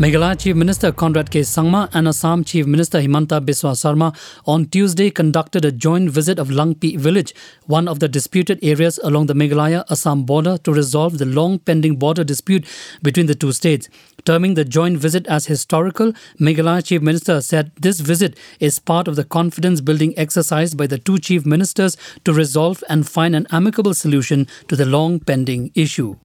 Meghalaya Chief Minister Conrad K. Sangma and Assam Chief Minister Himanta Biswa Sarma on Tuesday conducted a joint visit of Langpi village, one of the disputed areas along the Meghalaya-Assam border to resolve the long pending border dispute between the two states. Terming the joint visit as historical, Meghalaya Chief Minister said this visit is part of the confidence building exercise by the two chief ministers to resolve and find an amicable solution to the long pending issue.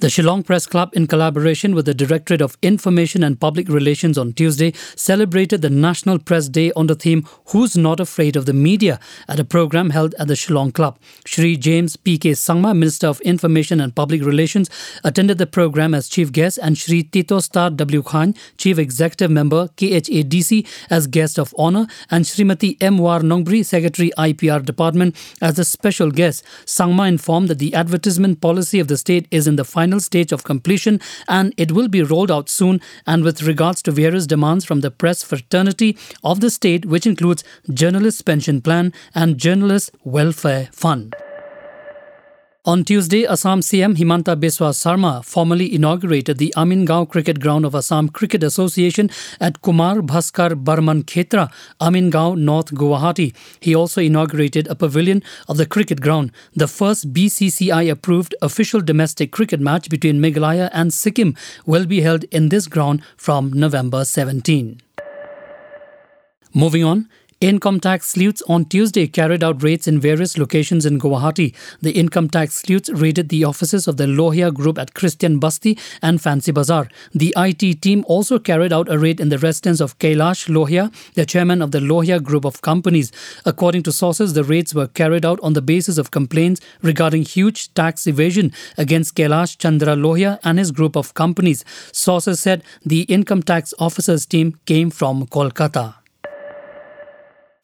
The Shillong Press Club, in collaboration with the Directorate of Information and Public Relations on Tuesday, celebrated the National Press Day on the theme Who's Not Afraid of the Media at a program held at the Shillong Club. Shri James P.K. Sangma, Minister of Information and Public Relations, attended the program as chief guest and Shri Titosstarwell Chyne, Chief Executive Member, KHADC, as guest of honor, and Srimati M. War Nongbri, Secretary IPR Department, as a special guest. Sangma informed that the advertisement policy of the state is in the final final stage of completion and it will be rolled out soon. And with regards to various demands from the press fraternity of the state, which includes journalists' pension plan and journalists' welfare fund. On Tuesday, Assam CM Himanta Biswa Sarma formally inaugurated the Amingaon Cricket Ground of Assam Cricket Association at Kumar Bhaskar Barman Khetra, Amingaon, North Guwahati. He also inaugurated a pavilion of the cricket ground, the first BCCI approved official domestic cricket match between Meghalaya and Sikkim will be held in this ground from November 17. Moving on, Income tax sleuths on Tuesday carried out raids in various locations in Guwahati. The income tax sleuths raided the offices of the Lohia Group at Christian Basti and Fancy Bazaar. The IT team also carried out a raid in the residence of Kailash Lohia, the chairman of the Lohia Group of Companies. According to sources, the raids were carried out on the basis of complaints regarding huge tax evasion against Kailash Chandra Lohia and his group of companies. Sources said the income tax officers team came from Kolkata.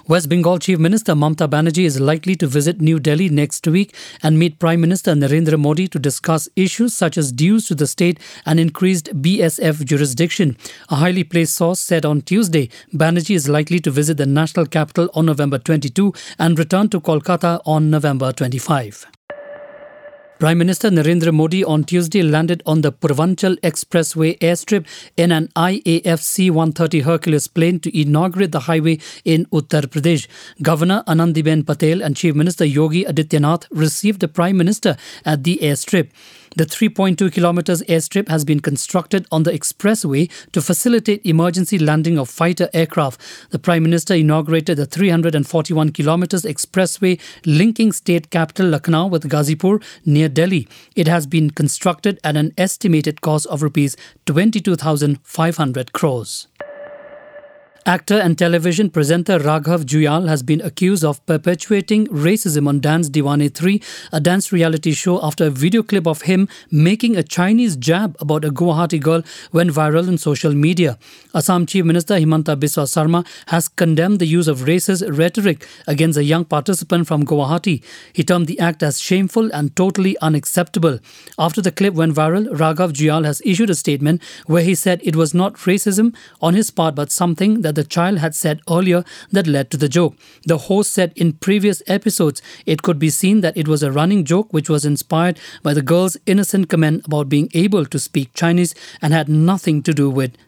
West Bengal Chief Minister Mamta Banerjee is likely to visit New Delhi next week and meet Prime Minister Narendra Modi to discuss issues such as dues to the state and increased BSF jurisdiction. A highly placed source said on Tuesday Banerjee is likely to visit the national capital on November 22 and return to Kolkata on November 25. Prime Minister Narendra Modi on Tuesday landed on the Purvanchal Expressway airstrip in an IAF C-130 Hercules plane to inaugurate the highway in Uttar Pradesh. Governor Anandiben Patel and Chief Minister Yogi Adityanath received the Prime Minister at the airstrip. The 3.2 kilometers airstrip has been constructed on the expressway to facilitate emergency landing of fighter aircraft. The Prime Minister inaugurated the 341 kilometers expressway linking state capital Lucknow with Ghazipur near Delhi. It has been constructed at an estimated cost of rupees 22,500 crores. Actor and television presenter Raghav Juyal has been accused of perpetuating racism on Dance Deewane 3, a dance reality show after a video clip of him making a Chinese jab about a Guwahati girl went viral on social media. Assam Chief Minister Himanta Biswa Sarma has condemned the use of racist rhetoric against a young participant from Guwahati. He termed the act as shameful and totally unacceptable. After the clip went viral, Raghav Juyal has issued a statement where he said it was not racism on his part but something that the child had said earlier that led to the joke. The host said in previous episodes it could be seen that it was a running joke which was inspired by the girl's innocent comment about being able to speak Chinese and had nothing to do with